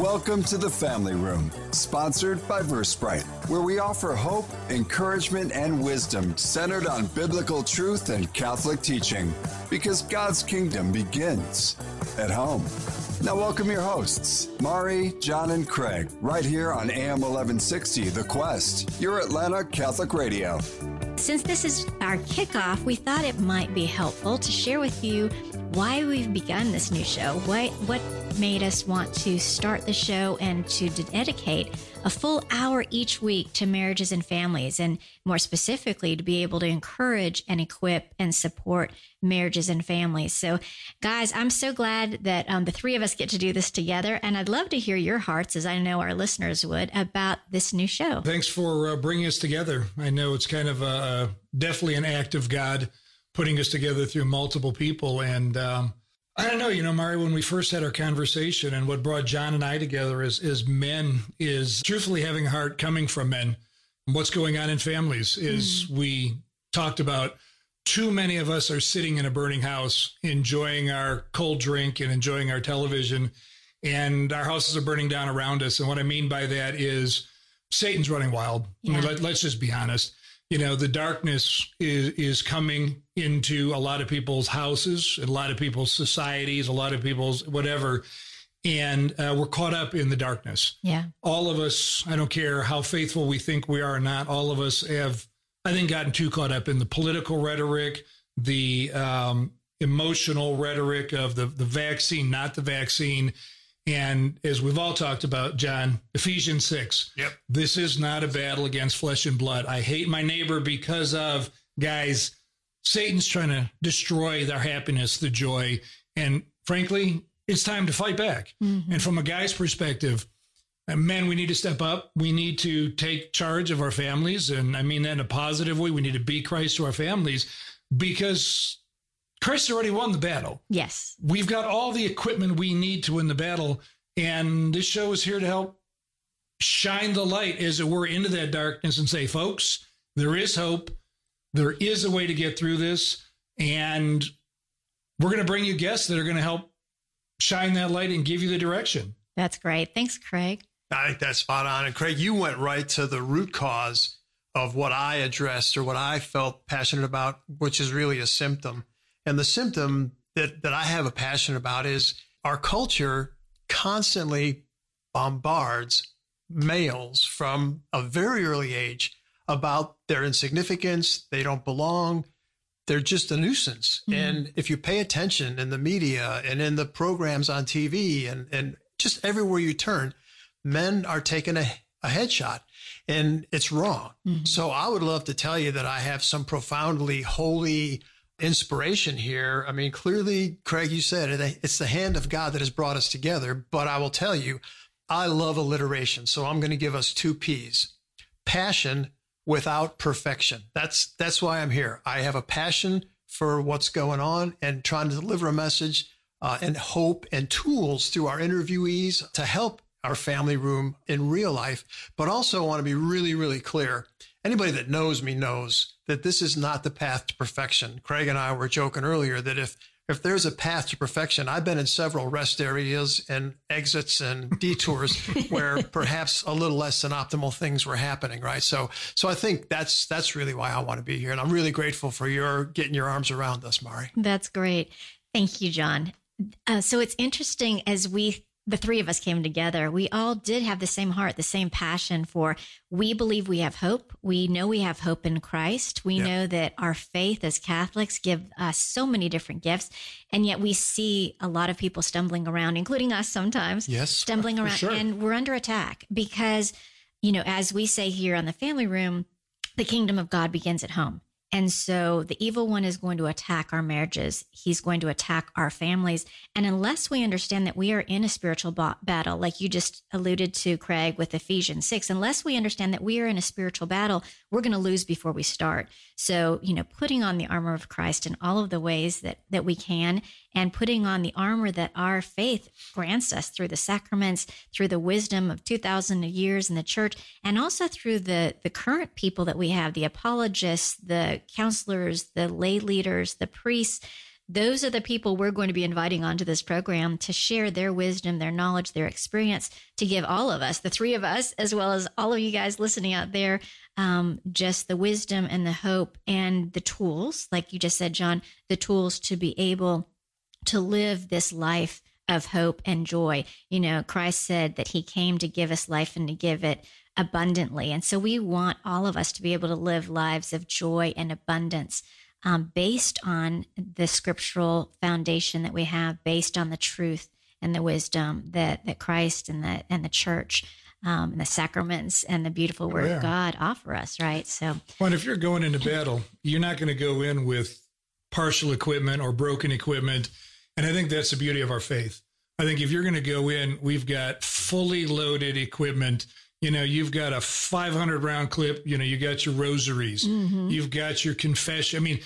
Welcome to the Family Room, sponsored by Versprite, where we offer hope, encouragement, and wisdom centered on biblical truth and Catholic teaching, because God's kingdom begins at home. Now, welcome your hosts, Mari, John, and Craig, right here on AM 1160 The Quest, your Atlanta Catholic Radio. Since this is our kickoff, we thought it might be helpful to share with you why we've begun this new show, what, what made us want to start the show and to dedicate a full hour each week to marriages and families, and more specifically, to be able to encourage and equip and support marriages and families. So, guys, I'm so glad that um, the three of us get to do this together, and I'd love to hear your hearts, as I know our listeners would, about this new show. Thanks for uh, bringing us together. I know it's kind of a, definitely an act of God putting us together through multiple people. And um, I don't know, you know, Mari, when we first had our conversation and what brought John and I together as, as men is truthfully having a heart coming from men. What's going on in families is mm. we talked about too many of us are sitting in a burning house, enjoying our cold drink and enjoying our television, and our houses are burning down around us. And what I mean by that is Satan's running wild. Yeah. I mean, let, let's just be honest you know the darkness is is coming into a lot of people's houses a lot of people's societies a lot of people's whatever. And uh, we're caught up in the darkness. Yeah. All of us i don't care how faithful we think we are or not all of us have i think gotten too caught up in the political rhetoric the um, emotional rhetoric of the the vaccine not the vaccine and as we've all talked about, John, Ephesians 6. Yep. This is not a battle against flesh and blood. I hate my neighbor because of, guys, Satan's trying to destroy their happiness, the joy. And frankly, it's time to fight back. Mm-hmm. And from a guy's perspective, uh, men, we need to step up. We need to take charge of our families. And I mean that in a positive way. We need to be Christ to our families because Christ already won the battle. Yes. We've got all the equipment we need to win the battle. And this show is here to help shine the light, as it were, into that darkness and say, folks, there is hope. There is a way to get through this. And we're going to bring you guests that are going to help shine that light and give you the direction. That's great. Thanks, Craig. I think that's spot on. And Craig, you went right to the root cause of what I addressed or what I felt passionate about, which is really a symptom. And the symptom that, that I have a passion about is our culture constantly bombards males from a very early age about their insignificance. They don't belong. They're just a nuisance. Mm-hmm. And if you pay attention in the media and in the programs on TV and, and just everywhere you turn, men are taking a, a headshot and it's wrong. Mm-hmm. So I would love to tell you that I have some profoundly holy inspiration here. I mean, clearly, Craig, you said it, it's the hand of God that has brought us together. But I will tell you, I love alliteration. So I'm going to give us two P's passion without perfection. That's, that's why I'm here. I have a passion for what's going on and trying to deliver a message uh, and hope and tools through our interviewees to help our family room in real life. But also I want to be really, really clear. Anybody that knows me knows that this is not the path to perfection. Craig and I were joking earlier that if if there's a path to perfection, I've been in several rest areas and exits and detours where perhaps a little less than optimal things were happening, right? So, so I think that's that's really why I want to be here, and I'm really grateful for your getting your arms around us, Mari. That's great. Thank you, John. Uh, so it's interesting as we the three of us came together, we all did have the same heart, the same passion for we believe we have hope. We know we have hope in Christ. We yeah. know that our faith as Catholics give us so many different gifts. And yet we see a lot of people stumbling around, including us sometimes, yes, stumbling around sure. and we're under attack because, you know, as we say here on the family room, the kingdom of God begins at home. And so the evil one is going to attack our marriages. He's going to attack our families. And unless we understand that we are in a spiritual battle, like you just alluded to, Craig, with Ephesians 6, unless we understand that we are in a spiritual battle, we're going to lose before we start. So, you know, putting on the armor of Christ in all of the ways that, that we can and putting on the armor that our faith grants us through the sacraments, through the wisdom of 2000 years in the church, and also through the, the current people that we have, the apologists, the counselors, the lay leaders, the priests, those are the people we're going to be inviting onto this program to share their wisdom, their knowledge, their experience, to give all of us, the three of us, as well as all of you guys listening out there, um, just the wisdom and the hope and the tools, like you just said, John, the tools to be able to live this life of hope and joy. You know, Christ said that he came to give us life and to give it abundantly. And so we want all of us to be able to live lives of joy and abundance um, based on the scriptural foundation that we have, based on the truth and the wisdom that, that Christ and the, and the church um, and the sacraments and the beautiful word yeah. of God offer us, right? So, well, if you're going into battle, you're not going to go in with partial equipment or broken equipment. And I think that's the beauty of our faith. I think if you're going to go in, we've got fully loaded equipment you know, you've got a 500 round clip, you know, you got your rosaries, mm-hmm. you've got your confession. I mean,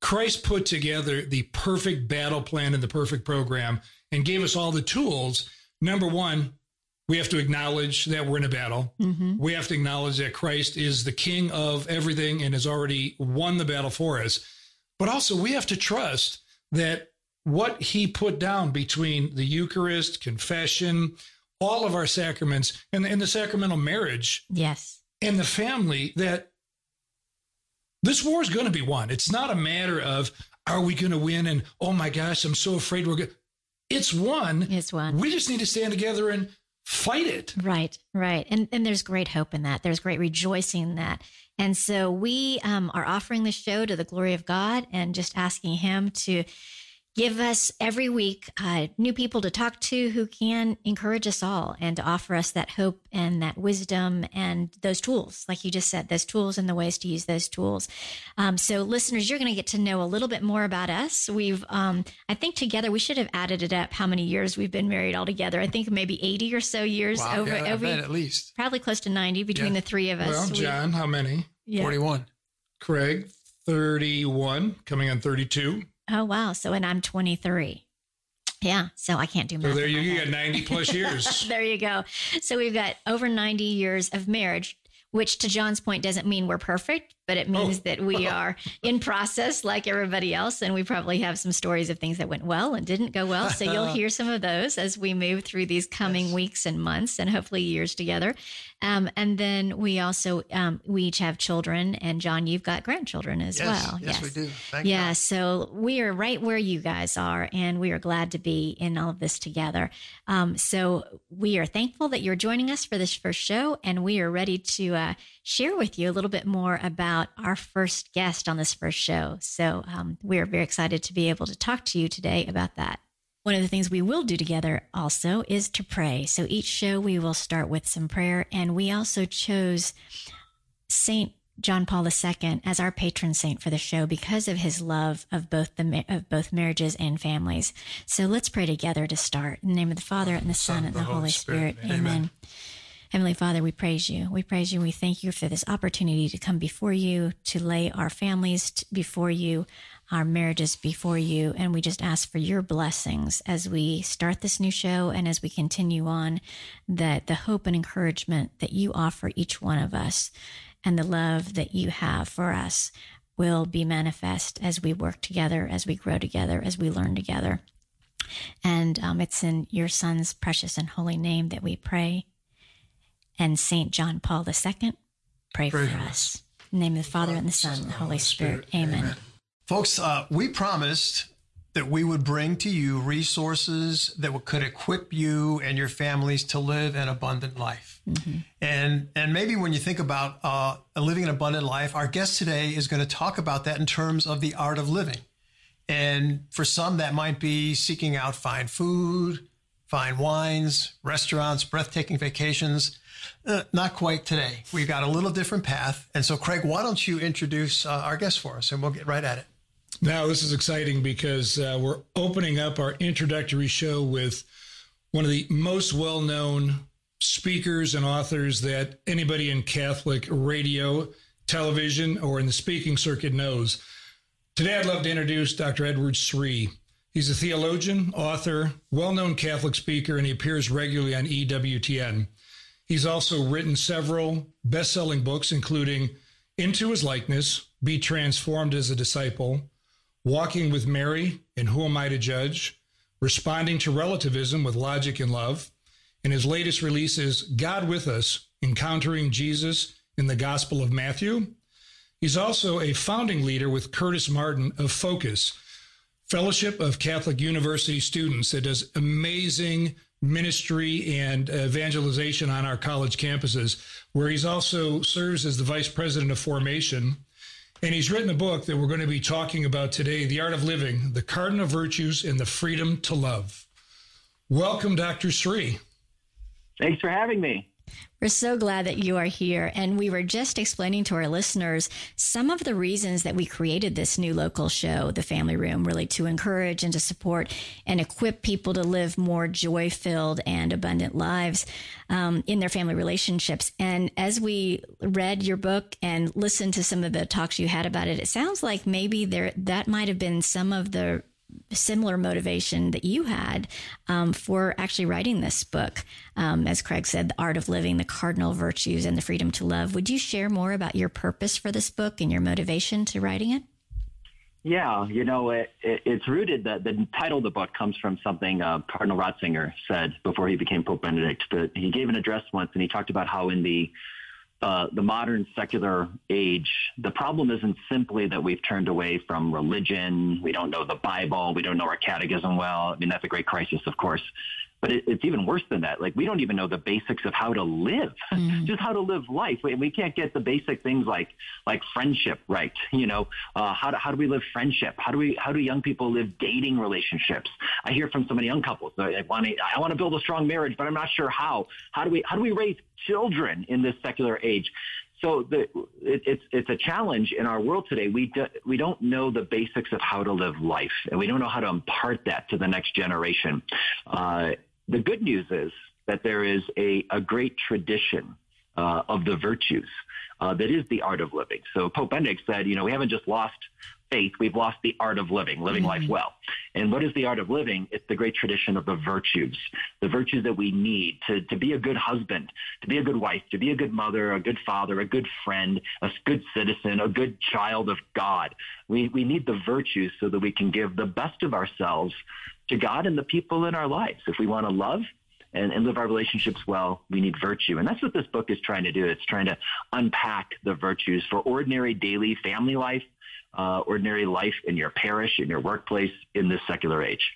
Christ put together the perfect battle plan and the perfect program and gave us all the tools. Number one, we have to acknowledge that we're in a battle. Mm-hmm. We have to acknowledge that Christ is the king of everything and has already won the battle for us. But also, we have to trust that what he put down between the Eucharist, confession, all of our sacraments and, and the sacramental marriage. Yes. And the family that this war is going to be won. It's not a matter of are we going to win and oh my gosh, I'm so afraid we're going it's won. It's won. We just need to stand together and fight it. Right, right. And and there's great hope in that. There's great rejoicing in that. And so we um, are offering the show to the glory of God and just asking Him to give us every week uh, new people to talk to who can encourage us all and to offer us that hope and that wisdom and those tools, like you just said, those tools and the ways to use those tools. Um, so, listeners, you're going to get to know a little bit more about us. We've, um, I think, together we should have added it up how many years we've been married all together. I think maybe 80 or so years wow, over, yeah, over at least probably close to 90 between yeah. the three of us. Well, John, we, how many? Yeah. 41. Craig, 31, coming on 32. Oh, wow. So, and I'm 23. Yeah. So I can't do math. So there you, you got 90 plus years. there you go. So we've got over 90 years of marriage, which to John's point doesn't mean we're perfect, but it means oh. that we are in process like everybody else. And we probably have some stories of things that went well and didn't go well. So you'll hear some of those as we move through these coming yes. weeks and months and hopefully years together. Um, and then we also, um, we each have children and John, you've got grandchildren as yes. well. Yes, yes, we do. Thank yeah. God. So we are right where you guys are and we are glad to be in all of this together. Um, so we are thankful that you're joining us for this first show and we are ready to uh, share with you a little bit more about our first guest on this first show. So um, we are very excited to be able to talk to you today about that. One of the things we will do together also is to pray. So each show we will start with some prayer, and we also chose Saint John Paul II as our patron saint for the show because of his love of both the of both marriages and families. So let's pray together to start. In the name of the Father and the Son, and the, the Holy Spirit. Spirit. Amen. Amen. Heavenly Father, we praise you. We praise you. We thank you for this opportunity to come before you, to lay our families before you, our marriages before you. And we just ask for your blessings as we start this new show and as we continue on, that the hope and encouragement that you offer each one of us and the love that you have for us will be manifest as we work together, as we grow together, as we learn together. And um, it's in your son's precious and holy name that we pray and St. John Paul II, pray, pray for us. In the name of the Father, and the Son, and the Holy Spirit. Spirit. Amen. Amen. Folks, uh, we promised that we would bring to you resources that could equip you and your families to live an abundant life. Mm-hmm. And and maybe when you think about uh, living an abundant life, our guest today is going to talk about that in terms of the art of living. And for some, that might be seeking out fine food, fine wines, restaurants, breathtaking vacations. Uh, not quite today. We've got a little different path. And so, Craig, why don't you introduce uh, our guest for us and we'll get right at it. Now, this is exciting because uh, we're opening up our introductory show with one of the most well known speakers and authors that anybody in Catholic radio, television, or in the speaking circuit knows. Today, I'd love to introduce Dr. Edward Sri. He's a theologian, author, well known Catholic speaker, and he appears regularly on EWTN. He's also written several best selling books, including Into His Likeness, Be Transformed as a Disciple, Walking with Mary and Who Am I to Judge, Responding to Relativism with Logic and Love, and his latest release is God with Us Encountering Jesus in the Gospel of Matthew. He's also a founding leader with Curtis Martin of Focus, Fellowship of Catholic University Students, that does amazing ministry and evangelization on our college campuses, where he's also serves as the vice president of formation. And he's written a book that we're going to be talking about today The Art of Living, the Cardinal Virtues, and the Freedom to Love. Welcome, Dr. Sri. Thanks for having me. We're so glad that you are here. And we were just explaining to our listeners some of the reasons that we created this new local show, The Family Room, really to encourage and to support and equip people to live more joy filled and abundant lives um, in their family relationships. And as we read your book and listened to some of the talks you had about it, it sounds like maybe there that might have been some of the similar motivation that you had um, for actually writing this book. Um, as Craig said, The Art of Living, the Cardinal Virtues, and the Freedom to Love. Would you share more about your purpose for this book and your motivation to writing it? Yeah, you know, it, it, it's rooted that the title of the book comes from something uh, Cardinal Ratzinger said before he became Pope Benedict. But he gave an address once and he talked about how in the uh, the modern secular age, the problem isn't simply that we've turned away from religion. We don't know the Bible. We don't know our catechism well. I mean, that's a great crisis, of course. But it, it's even worse than that. Like we don't even know the basics of how to live, mm. just how to live life. We, we, can't get the basic things like like friendship right. You know, uh, how do how do we live friendship? How do we how do young people live dating relationships? I hear from so many young couples. I want to I want to build a strong marriage, but I'm not sure how. How do we how do we raise children in this secular age? So the, it, it's it's a challenge in our world today. We do, we don't know the basics of how to live life, and we don't know how to impart that to the next generation. Uh, the good news is that there is a, a great tradition uh, of the virtues uh, that is the art of living. So Pope Benedict said, you know, we haven't just lost faith, we've lost the art of living, living mm-hmm. life well. And what is the art of living? It's the great tradition of the virtues, the virtues that we need to, to be a good husband, to be a good wife, to be a good mother, a good father, a good friend, a good citizen, a good child of God. We, we need the virtues so that we can give the best of ourselves to God and the people in our lives. If we want to love and, and, live our relationships well, we need virtue. And that's what this book is trying to do. It's trying to unpack the virtues for ordinary daily family life, uh, ordinary life in your parish, in your workplace, in this secular age.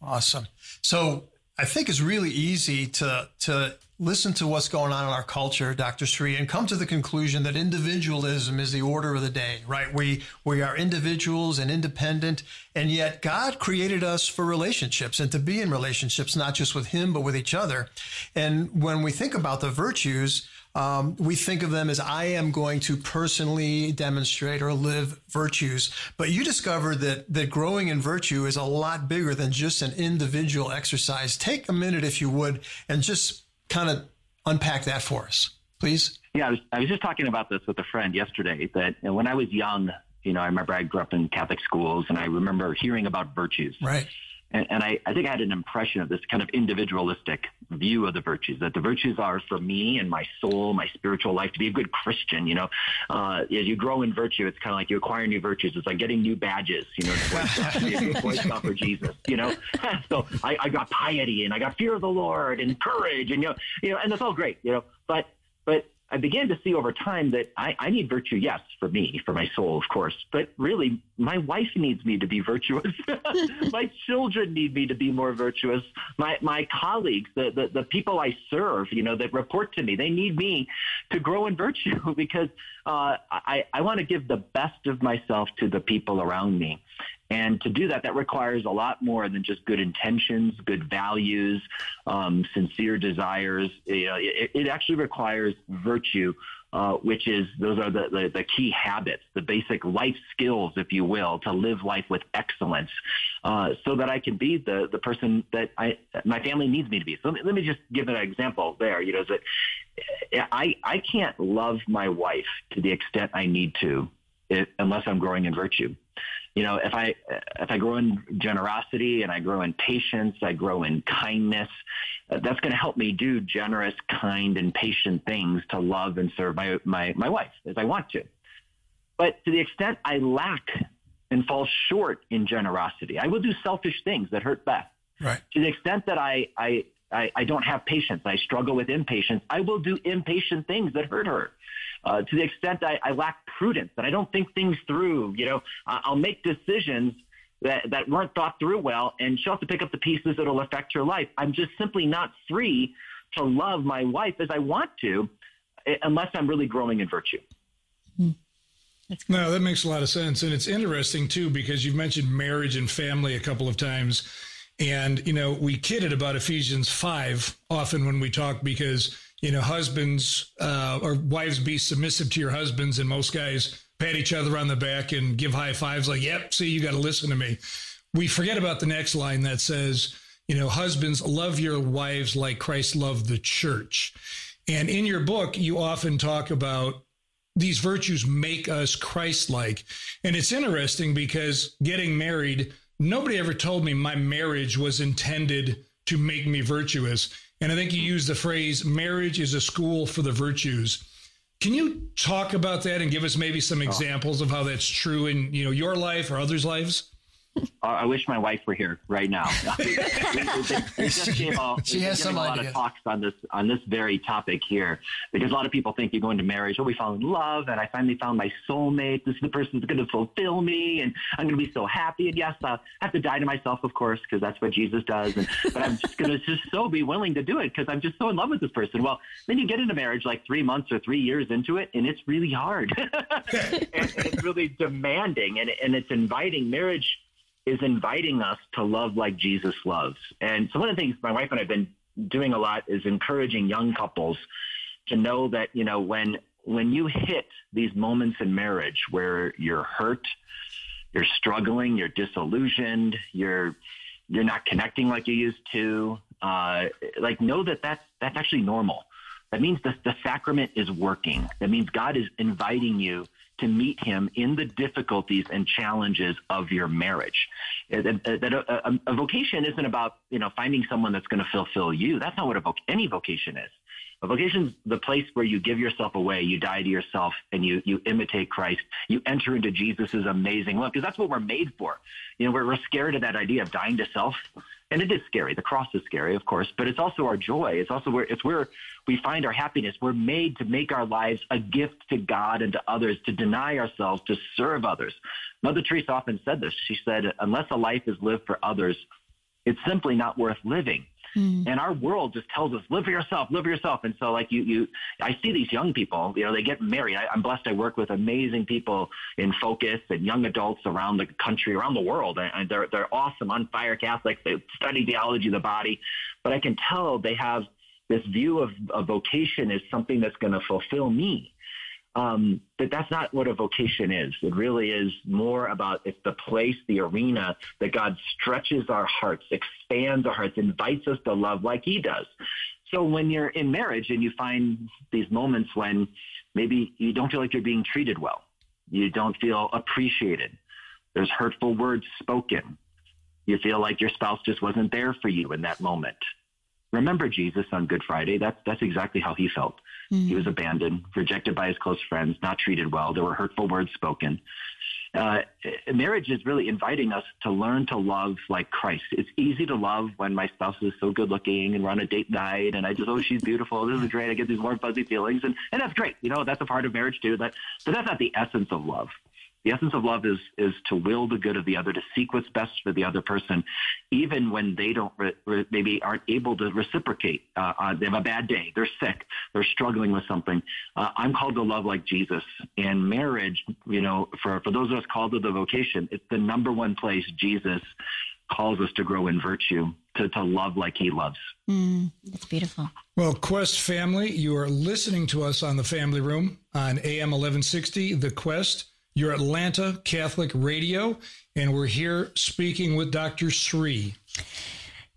Awesome. So I think it's really easy to to listen to what's going on in our culture, Dr. Sri, and come to the conclusion that individualism is the order of the day, right? We we are individuals and independent, and yet God created us for relationships and to be in relationships, not just with Him but with each other. And when we think about the virtues, um, we think of them as I am going to personally demonstrate or live virtues. But you discovered that that growing in virtue is a lot bigger than just an individual exercise. Take a minute, if you would, and just kind of unpack that for us, please. Yeah, I was, I was just talking about this with a friend yesterday. That you know, when I was young, you know, I remember I grew up in Catholic schools, and I remember hearing about virtues. Right. And, and I, I, think I had an impression of this kind of individualistic view of the virtues, that the virtues are for me and my soul, my spiritual life, to be a good Christian. You know, uh, as you grow in virtue, it's kind of like you acquire new virtues. It's like getting new badges, you know, to be a good Boy Scout for Jesus, you know. so I, I got piety and I got fear of the Lord and courage and, you know, you know, and that's all great, you know, but, but I began to see over time that I, I, need virtue, yes, for me, for my soul, of course, but really, my wife needs me to be virtuous. my children need me to be more virtuous. My my colleagues, the, the the people I serve, you know, that report to me, they need me to grow in virtue because uh, I I want to give the best of myself to the people around me. And to do that, that requires a lot more than just good intentions, good values, um, sincere desires. Know, it, it, actually requires virtue, uh, which is those are the, the, the, key habits, the basic life skills, if you will, to live life with excellence, uh, so that I can be the the person that I my family needs me to be. So let me just give an example there. You know, that I I can't love my wife to the extent I need to it, unless I'm growing in virtue you know, if I if I grow in generosity and I grow in patience, I grow in kindness, uh, that's going to help me do generous, kind, and patient things to love and serve my my my wife as I want to. But to the extent I lack and fall short in generosity. I will do selfish things that hurt Beth. Right. To the extent that I, I, I, I don't have patience, I struggle with impatience, I will do impatient things that hurt her. Uh, to the extent I, I lack prudence and I don't think things through, you know, I'll make decisions that, that weren't thought through well, and she'll have to pick up the pieces that'll affect her life. I'm just simply not free to love my wife as I want to eh, unless I'm really growing in virtue. No, that makes a lot of sense. And it's interesting too, because you've mentioned marriage and family a couple of times. And, you know, we kidded about Ephesians 5 often when we talk because, you know, husbands uh, or wives be submissive to your husbands. And most guys pat each other on the back and give high fives like, yep, see, you got to listen to me. We forget about the next line that says, you know, husbands, love your wives like Christ loved the church. And in your book, you often talk about these virtues make us Christ like. And it's interesting because getting married, nobody ever told me my marriage was intended to make me virtuous. And I think you use the phrase marriage is a school for the virtues. Can you talk about that and give us maybe some oh. examples of how that's true in you know your life or others' lives? I wish my wife were here right now. we, just gave a, she has some a lot idea. of talks on this on this very topic here because a lot of people think you go into marriage. Oh, we fall in love, and I finally found my soulmate. This is the person that's going to fulfill me, and I'm going to be so happy. And yes, uh, I have to die to myself, of course, because that's what Jesus does. And, but I'm just going to just so be willing to do it because I'm just so in love with this person. Well, then you get into marriage like three months or three years into it, and it's really hard, and, and it's really demanding, and, and it's inviting marriage is inviting us to love like Jesus loves. And so one of the things my wife and I've been doing a lot is encouraging young couples to know that, you know, when when you hit these moments in marriage where you're hurt, you're struggling, you're disillusioned, you're you're not connecting like you used to, uh, like know that that's that's actually normal. That means the, the sacrament is working. That means God is inviting you to meet him in the difficulties and challenges of your marriage. That, a, a, a, vocation isn't about, you know, finding someone that's going to fulfill you. That's not what a voc- any vocation is. A vocation is the place where you give yourself away, you die to yourself, and you you imitate Christ. You enter into Jesus' amazing love because that's what we're made for. You know, we're, we're scared of that idea of dying to self, and it is scary. The cross is scary, of course, but it's also our joy. It's also where it's where we find our happiness. We're made to make our lives a gift to God and to others, to deny ourselves, to serve others. Mother Teresa often said this. She said, "Unless a life is lived for others, it's simply not worth living." Mm. And our world just tells us, live for yourself, live for yourself. And so like you, you, I see these young people, you know, they get married. I, am blessed. I work with amazing people in focus and young adults around the country, around the world. And they're, they're awesome on fire Catholics. They study theology of the body, but I can tell they have this view of a vocation as something that's going to fulfill me. Um, but that's not what a vocation is. It really is more about it's the place, the arena that God stretches our hearts, expands our hearts, invites us to love like He does. So when you're in marriage and you find these moments when maybe you don't feel like you're being treated well, you don't feel appreciated, there's hurtful words spoken, you feel like your spouse just wasn't there for you in that moment. Remember Jesus on Good Friday. That's that's exactly how he felt. Mm-hmm. He was abandoned, rejected by his close friends, not treated well. There were hurtful words spoken. Uh, marriage is really inviting us to learn to love like Christ. It's easy to love when my spouse is so good looking and we're on a date night and I just, oh, she's beautiful. This is great. I get these warm, fuzzy feelings. And, and that's great. You know, that's a part of marriage too. That, but that's not the essence of love. The essence of love is is to will the good of the other, to seek what's best for the other person, even when they don't re, re, maybe aren't able to reciprocate. Uh, uh, they have a bad day, they're sick, they're struggling with something. Uh, I'm called to love like Jesus, and marriage, you know, for for those of us called to the vocation, it's the number one place Jesus calls us to grow in virtue, to, to love like he loves. Mm, that's beautiful. Well, Quest family, you are listening to us on the Family Room on AM 1160, The Quest your Atlanta Catholic Radio, and we're here speaking with Dr. Sri.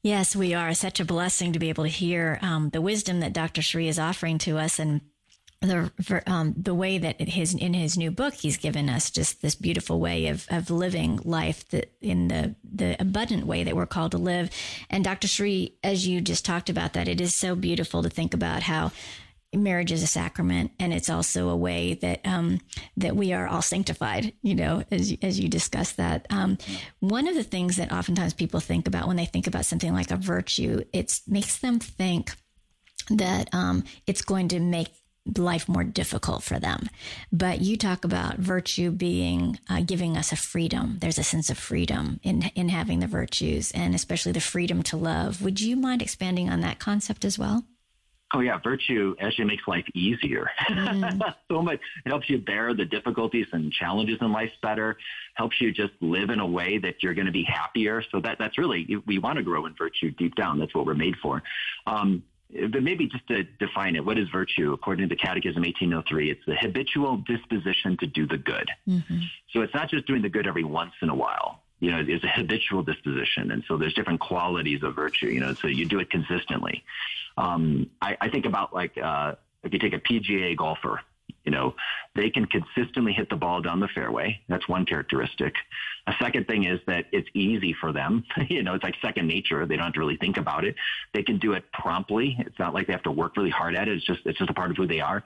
Yes, we are. Such a blessing to be able to hear um, the wisdom that Dr. Sri is offering to us and the um, the way that his in his new book he's given us just this beautiful way of of living life that in the the abundant way that we're called to live and Dr. Sri as you just talked about that it is so beautiful to think about how marriage is a sacrament and it's also a way that um, that we are all sanctified you know as, as you discuss that. Um, one of the things that oftentimes people think about when they think about something like a virtue it makes them think that um, it's going to make life more difficult for them. But you talk about virtue being uh, giving us a freedom. There's a sense of freedom in in having the virtues and especially the freedom to love. Would you mind expanding on that concept as well Oh yeah, virtue actually makes life easier. Mm. so much. It helps you bear the difficulties and challenges in life better. Helps you just live in a way that you're going to be happier. So that that's really we want to grow in virtue deep down. That's what we're made for. Um, but maybe just to define it, what is virtue? According to the Catechism 1803, it's the habitual disposition to do the good. Mm-hmm. So it's not just doing the good every once in a while. You know, it's a habitual disposition. And so there's different qualities of virtue, you know, so you do it consistently. Um, I, I, think about like uh, if you take a PGA golfer, you know, they can consistently hit the ball down the fairway. That's one characteristic. A second thing is that it's easy for them. you know, it's like second nature. They don't have to really think about it. They can do it promptly. It's not like they have to work really hard at it. It's just it's just a part of who they are,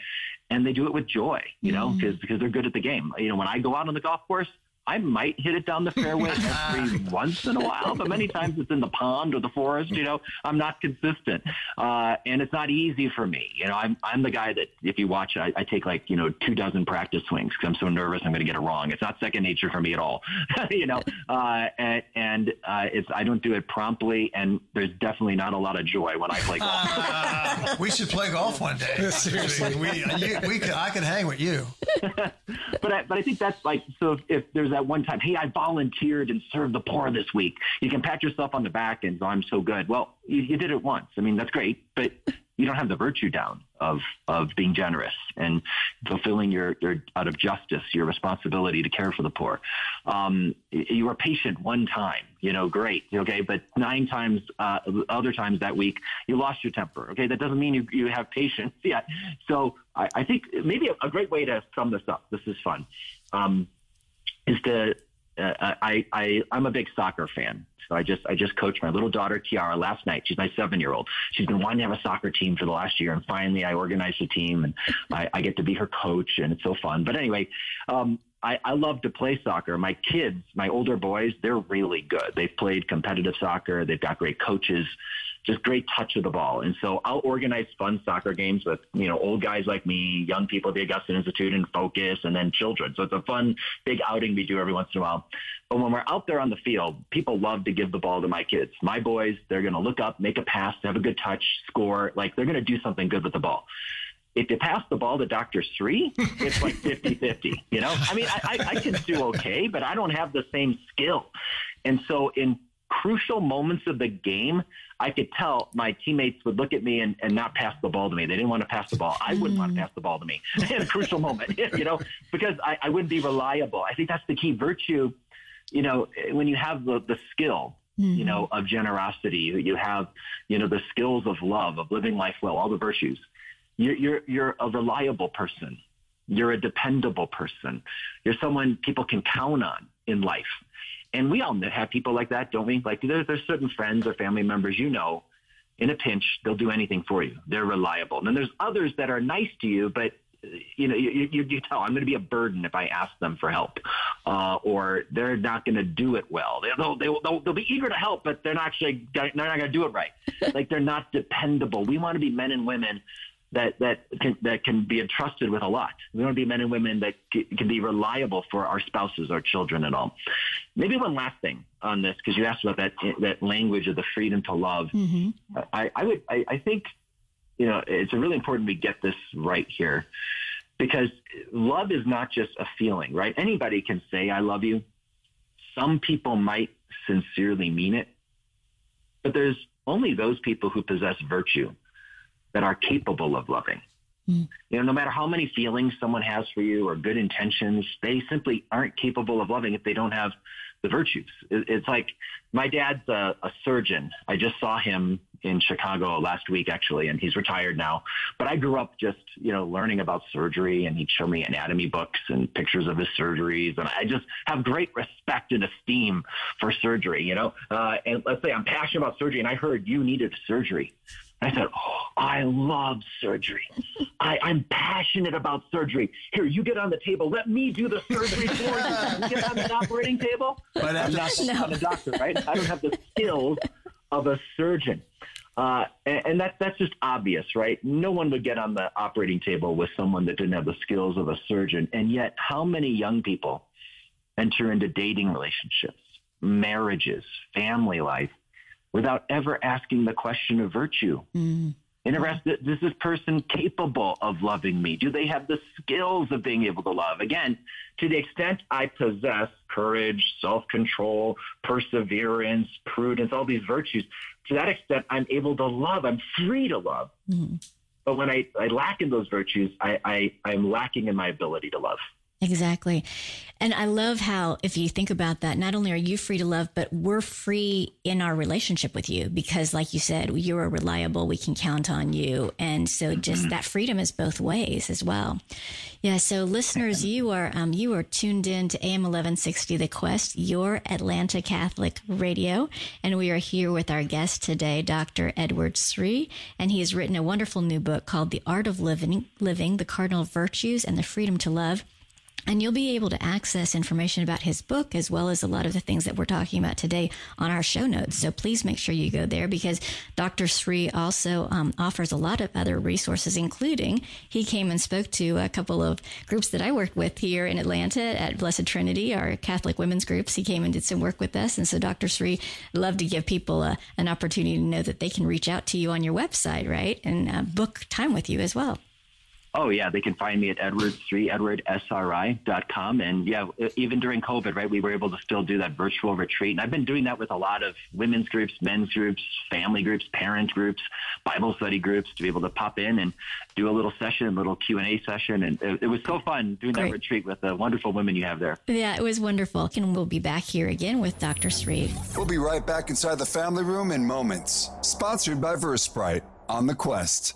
and they do it with joy. You know, because mm. because they're good at the game. You know, when I go out on the golf course, I might hit it down the fairway every once in a while, but many times it's in the pond or the forest. You know, I'm not consistent, uh, and it's not easy for me. You know, I'm I'm the guy that if you watch, I, I take like you know two dozen practice swings because I'm so nervous I'm going to get it wrong. It's not second nature for me at all. you know, uh, and, and uh, it's I don't do it promptly, and there's definitely not a lot of joy when I play golf. we should play golf one day. Seriously, we you, we could, I could hang with you. but I, but I think that's like so if, if there's that one time, hey, I volunteered and served the poor this week. You can pat yourself on the back and go, I'm so good. Well, you, you did it once. I mean, that's great, but you don't have the virtue down of of being generous and fulfilling your, your out of justice your responsibility to care for the poor. Um, you were patient one time, you know, great, okay, but nine times uh, other times that week you lost your temper. Okay, that doesn't mean you you have patience yet. So I, I think maybe a, a, great way to sum this up. This is fun. Um, is to uh, I, I I'm a big soccer fan. So I just I just coached my little daughter Tiara last night. She's my seven year old. She's been wanting to have a soccer team for the last year, and finally I organized a team, and I, I get to be her coach, and it's so fun. But anyway, um, I, I love to play soccer. My kids, my older boys, they're really good. They've played competitive soccer. They've got great coaches just great touch of the ball. And so I'll organize fun soccer games with, you know, old guys like me, young people at the Augustine Institute and Focus, and then children. So it's a fun, big outing we do every once in a while. But when we're out there on the field, people love to give the ball to my kids. My boys, they're going to look up, make a pass, have a good touch, score. Like they're going to do something good with the ball if you pass the ball to Dr. Sri, it's like 50 50. You know, I mean, I, I, can do okay, but I don't have the same skill. And so, in crucial moments of the game, I could tell my teammates would look at me and, and not pass the ball to me. They didn't want to pass the ball. I wouldn't mm. want to pass the ball to me in a crucial moment, you know, because I, I wouldn't be reliable. I think that's the key virtue, you know, when you have the, the skill, mm. you know, of generosity, you have, you know, the skills of love, of living life well, all the virtues. You're, you're, you're a reliable person. You're a dependable person. You're someone people can count on in life. And we all have people like that, don't we? Like there's, there's certain friends or family members you know, in a pinch, they'll do anything for you. They're reliable. And then there's others that are nice to you, but you know, you, you, you tell I'm going to be a burden if I ask them for help, uh, or they're not going to do it well. They'll, they'll, they'll, they'll be eager to help, but they're not actually, they're not going to do it right. like they're not dependable. We want to be men and women that that can, that can be entrusted with a lot. We want to be men and women that can be reliable for our spouses, our children, and all. Maybe one last thing on this, because you asked about that that language of the freedom to love. Mm-hmm. I, I, would I, I think you know it's really important we get this right here, because love is not just a feeling, right? Anybody can say I love you. Some people might sincerely mean it, but there's only those people who possess virtue that are capable of loving. Mm. You know, no matter how many feelings someone has for you or good intentions, they simply aren't capable of loving if they don't have the virtues. It's like my dad's a, a, surgeon. I just saw him in Chicago last week, actually, and he's retired now. But I grew up just, you know, learning about surgery, and he'd show me anatomy books and pictures of his surgeries, and I just have great respect and esteem for surgery. You know, uh, and let's say I'm passionate about surgery, and I heard you needed surgery. I said, oh, I love surgery. I, I'm passionate about surgery. Here, you get on the table. Let me do the surgery for you. you get on the operating table. But I'm not, No. I'm a doctor, right? I don't have the skills of a surgeon. Uh, and, and that, that's just obvious, right? No one would get on the operating table with someone that didn't have the skills of a surgeon. And yet, how many young people enter into dating relationships, marriages, family life without ever asking the question of virtue? Mm-hmm. They never ask, is this person capable of loving me? Do they have the skills of being able to love? Again, to the extent I possess courage, self-control, perseverance, prudence, all these virtues, to that extent, I'm able to love. I'm free to love. Mm-hmm. But when I, I lack in those virtues, I, I, I'm lacking in my ability to love. Exactly. And I love how, if you think about that, not only are you free to love, but we're free in our relationship with you because, like you said, you are reliable. We can count on you. And so just that freedom is both ways as well. Yeah. So listeners, you are, um, you are tuned in to AM 1160, The Quest, your Atlanta Catholic radio. And we are here with our guest today, Dr. Edward Sri. And he has written a wonderful new book called The Art of Living, Living, the Cardinal Virtues and the Freedom to Love. And you'll be able to access information about his book as well as a lot of the things that we're talking about today on our show notes. So please make sure you go there because Dr. Sri also um, offers a lot of other resources, including he came and spoke to a couple of groups that I worked with here in Atlanta at Blessed Trinity, our Catholic women's groups. He came and did some work with us. And so Dr. Sri love to give people a, an opportunity to know that they can reach out to you on your website, right? And uh, book time with you as well. Oh yeah, they can find me at EdwardSri, edwardsri.com. And yeah, even during COVID, right, we were able to still do that virtual retreat. And I've been doing that with a lot of women's groups, men's groups, family groups, parent groups, Bible study groups to be able to pop in and do a little session, a little Q&A session. And it, it was so fun doing Great. that retreat with the wonderful women you have there. Yeah, it was wonderful. And we'll be back here again with Dr. Sri. We'll be right back inside the family room in moments. Sponsored by Versprite on the Quest.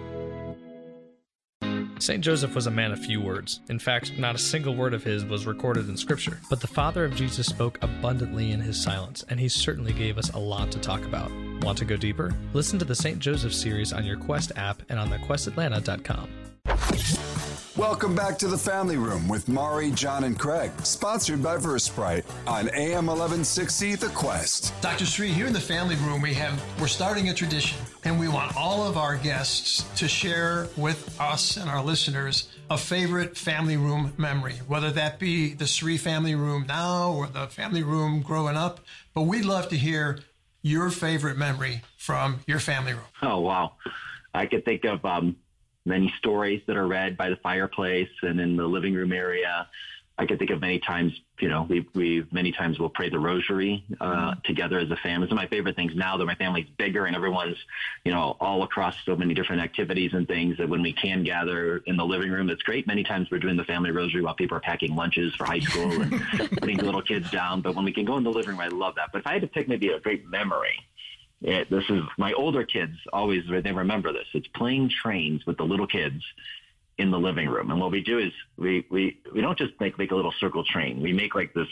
St. Joseph was a man of few words. In fact, not a single word of his was recorded in Scripture. But the father of Jesus spoke abundantly in his silence, and he certainly gave us a lot to talk about. Want to go deeper? Listen to the St. Joseph series on your Quest app and on thequestatlanta.com. Welcome back to the Family Room with Mari, John, and Craig, sponsored by Versprite on AM 1160 The Quest. Dr. Sri, here in the Family Room, we have we're starting a tradition, and we want all of our guests to share with us and our listeners a favorite family room memory, whether that be the Sri family room now or the family room growing up. But we'd love to hear your favorite memory from your family room. Oh wow, I could think of um, many stories that are read by the fireplace and in the living room area. I can think of many times, you know, we we many times we'll pray the rosary uh, together as a family. It's one of my favorite things now that my family's bigger and everyone's, you know, all across so many different activities and things that when we can gather in the living room, it's great. Many times we're doing the family rosary while people are packing lunches for high school and putting the little kids down. But when we can go in the living room, I love that. But if I had to pick maybe a great memory, it, this is my older kids always they remember this. It's playing trains with the little kids in the living room. And what we do is we, we, we don't just make, make a little circle train. We make like this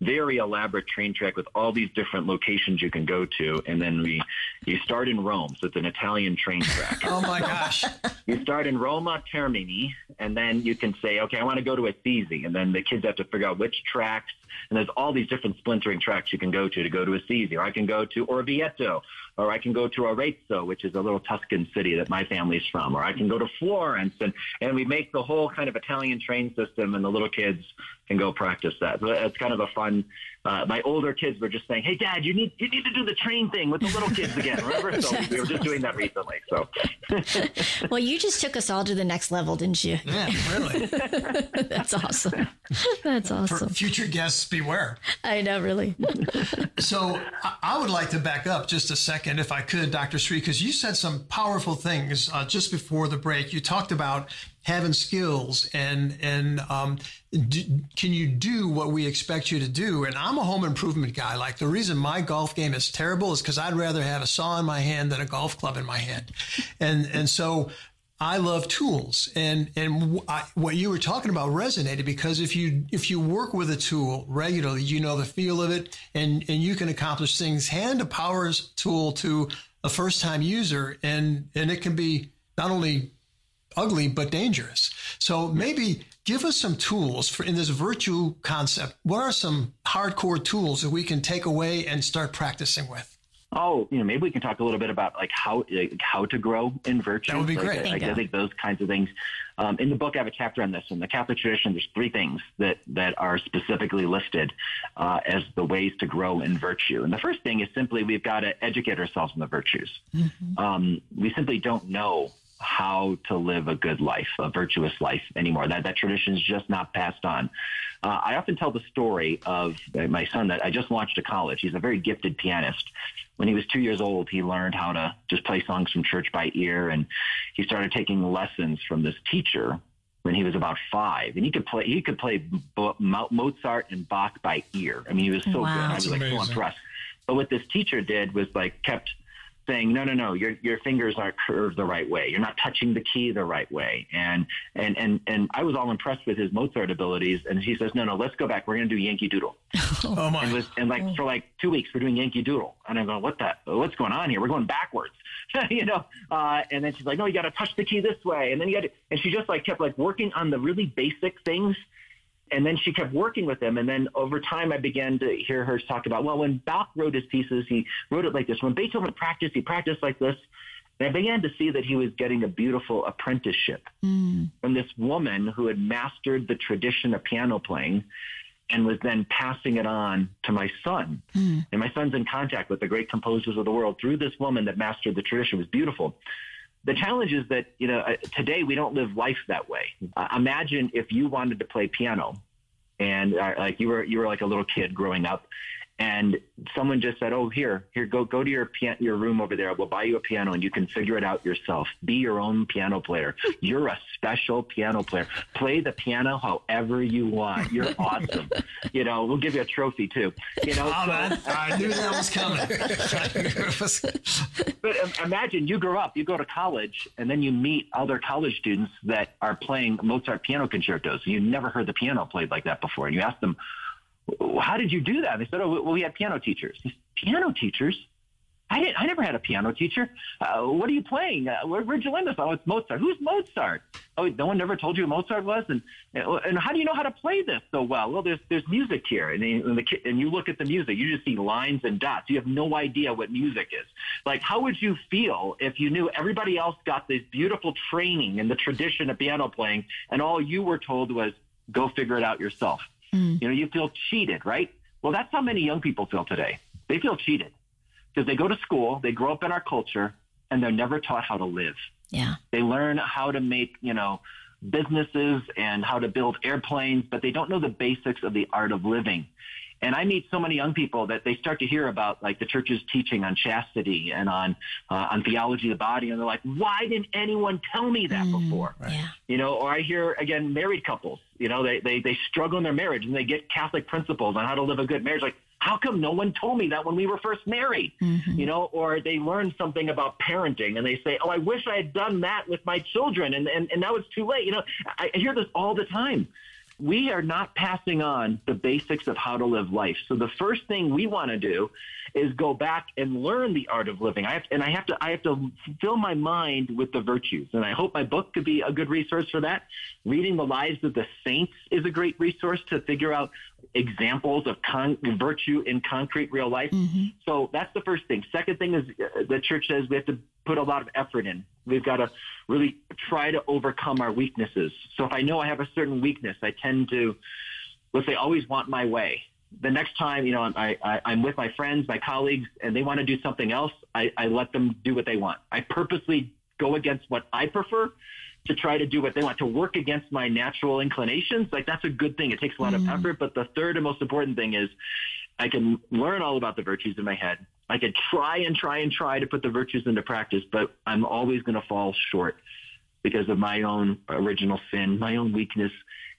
very elaborate train track with all these different locations you can go to. And then we, you start in Rome. So it's an Italian train track. oh my gosh. you start in Roma Termini and then you can say, okay, I want to go to Assisi. And then the kids have to figure out which tracks. And there's all these different splintering tracks you can go to to go to Assisi, or I can go to Orvieto, or I can go to Arezzo, which is a little Tuscan city that my family's from, or I can go to Florence, and and we make the whole kind of Italian train system, and the little kids can go practice that. So it's kind of a fun. Uh, my older kids were just saying, "Hey, Dad, you need you need to do the train thing with the little kids again." Remember? So we were just doing that recently. So. well, you just took us all to the next level, didn't you? Yeah, really. That's awesome. That's awesome. For future guests, beware. I know, really. so I would like to back up just a second, if I could, Dr. Sri, because you said some powerful things uh, just before the break. You talked about having skills and and um, can you do what we expect you to do? And I'm a home improvement guy. Like the reason my golf game is terrible is because I'd rather have a saw in my hand than a golf club in my hand, and and so I love tools, and and what you were talking about resonated because if you if you work with a tool regularly, you know the feel of it, and and you can accomplish things. Hand a power tool to a first time user, and and it can be not only ugly but dangerous. So maybe give us some tools for in this virtue concept. What are some hardcore tools that we can take away and start practicing with? oh, you know, maybe we can talk a little bit about like how like, how to grow in virtue. That would be like, great. Like, I think those kinds of things. Um, in the book, I have a chapter on this. In the Catholic tradition, there's three things that that are specifically listed uh, as the ways to grow in virtue. And the first thing is simply we've got to educate ourselves in the virtues. Mm-hmm. Um, we simply don't know how to live a good life, a virtuous life anymore. That that tradition is just not passed on. Uh, I often tell the story of my son that I just launched to college. He's a very gifted pianist. When he was two years old, he learned how to just play songs from church by ear, and he started taking lessons from this teacher when he was about five, and he could play he could play Mozart and Bach by ear. I mean, he was so wow. good. I was like so impressed. But what this teacher did was like kept saying, no, no, no, your your fingers aren't curved the right way. You're not touching the key the right way. And and and and I was all impressed with his Mozart abilities. And he says, no, no, let's go back. We're going to do Yankee Doodle. oh my! And, was, and like for like two weeks, we're doing Yankee Doodle. And I'm going, what the? What's going on here? We're going backwards, you know. Uh, and then she's like, no, you got to touch the key this way. And then you got to, and she just like kept like working on the really basic things and then she kept working with him. And then over time, I began to hear her talk about, well, when Bach wrote his pieces, he wrote it like this. When Beethoven practiced, he practiced like this. And I began to see that he was getting a beautiful apprenticeship mm. from this woman who had mastered the tradition of piano playing and was then passing it on to my son. Mm. And my son's in contact with the great composers of the world through this woman that mastered the tradition. It was beautiful. The challenge is that, you know, uh, today we don't live life that way. Uh, imagine if you wanted to play piano and uh, like you were, you were like a little kid growing up and someone just said, "Oh, here, here, go, go to your pian- your room over there. We'll buy you a piano, and you can figure it out yourself. Be your own piano player. You're a special piano player. Play the piano however you want. You're awesome. you know, we'll give you a trophy too. You know, Oh, so- man, I knew that was coming. but um, imagine you grow up, you go to college, and then you meet other college students that are playing Mozart piano concertos. You never heard the piano played like that before, and you ask them, "How did you do that?" And they said, "Oh, well, we had piano teachers." Said, piano teachers? I didn't. I never had a piano teacher. Uh, what are you playing? Uh, where, where'd you learn this? Oh, it's Mozart. Who's Mozart? Oh, no one never told you who Mozart was. And and how do you know how to play this so well? Well, there's there's music here, and, and the and you look at the music, you just see lines and dots. You have no idea what music is. Like, how would you feel if you knew everybody else got this beautiful training in the tradition of piano playing, and all you were told was go figure it out yourself? Mm. You know, you feel cheated, right? Well, that's how many young people feel today. They feel cheated because they go to school, they grow up in our culture, and they're never taught how to live. Yeah. They learn how to make, you know, businesses and how to build airplanes, but they don't know the basics of the art of living. And I meet so many young people that they start to hear about like the church's teaching on chastity and on uh, on theology of the body, and they're like, "Why didn't anyone tell me that before?" Yeah. You know, or I hear again married couples. You know, they they they struggle in their marriage and they get Catholic principles on how to live a good marriage. Like, how come no one told me that when we were first married? You know, or they learn something about parenting and they say, "Oh, I wish I had done that with my children," and and, and now it's too late. You know, I, I hear this all the time we are not passing on the basics of how to live life. So the first thing we want to do is go back and learn the art of living. I have, and I have to I have to fill my mind with the virtues. And I hope my book could be a good resource for that. Reading the lives of the saints is a great resource to figure out examples of con- virtue in concrete real life. So that's the first thing. Second thing is uh, the church says we have to put a lot of effort in. We've got to really try to overcome our weaknesses. So if I know I have a certain weakness, I tend to, let's say, always want my way. The next time, you know, I, I, I'm with my friends, my colleagues, and they want to do something else, I, I let them do what they want. I purposely go against what I prefer to try to do what they want, to work against my natural inclinations. Like that's a good thing. It takes a lot of mm. effort. But the third and most important thing is I can learn all about the virtues in my head. I could try and try and try to put the virtues into practice, but I'm always going to fall short because of my own original sin, my own weakness.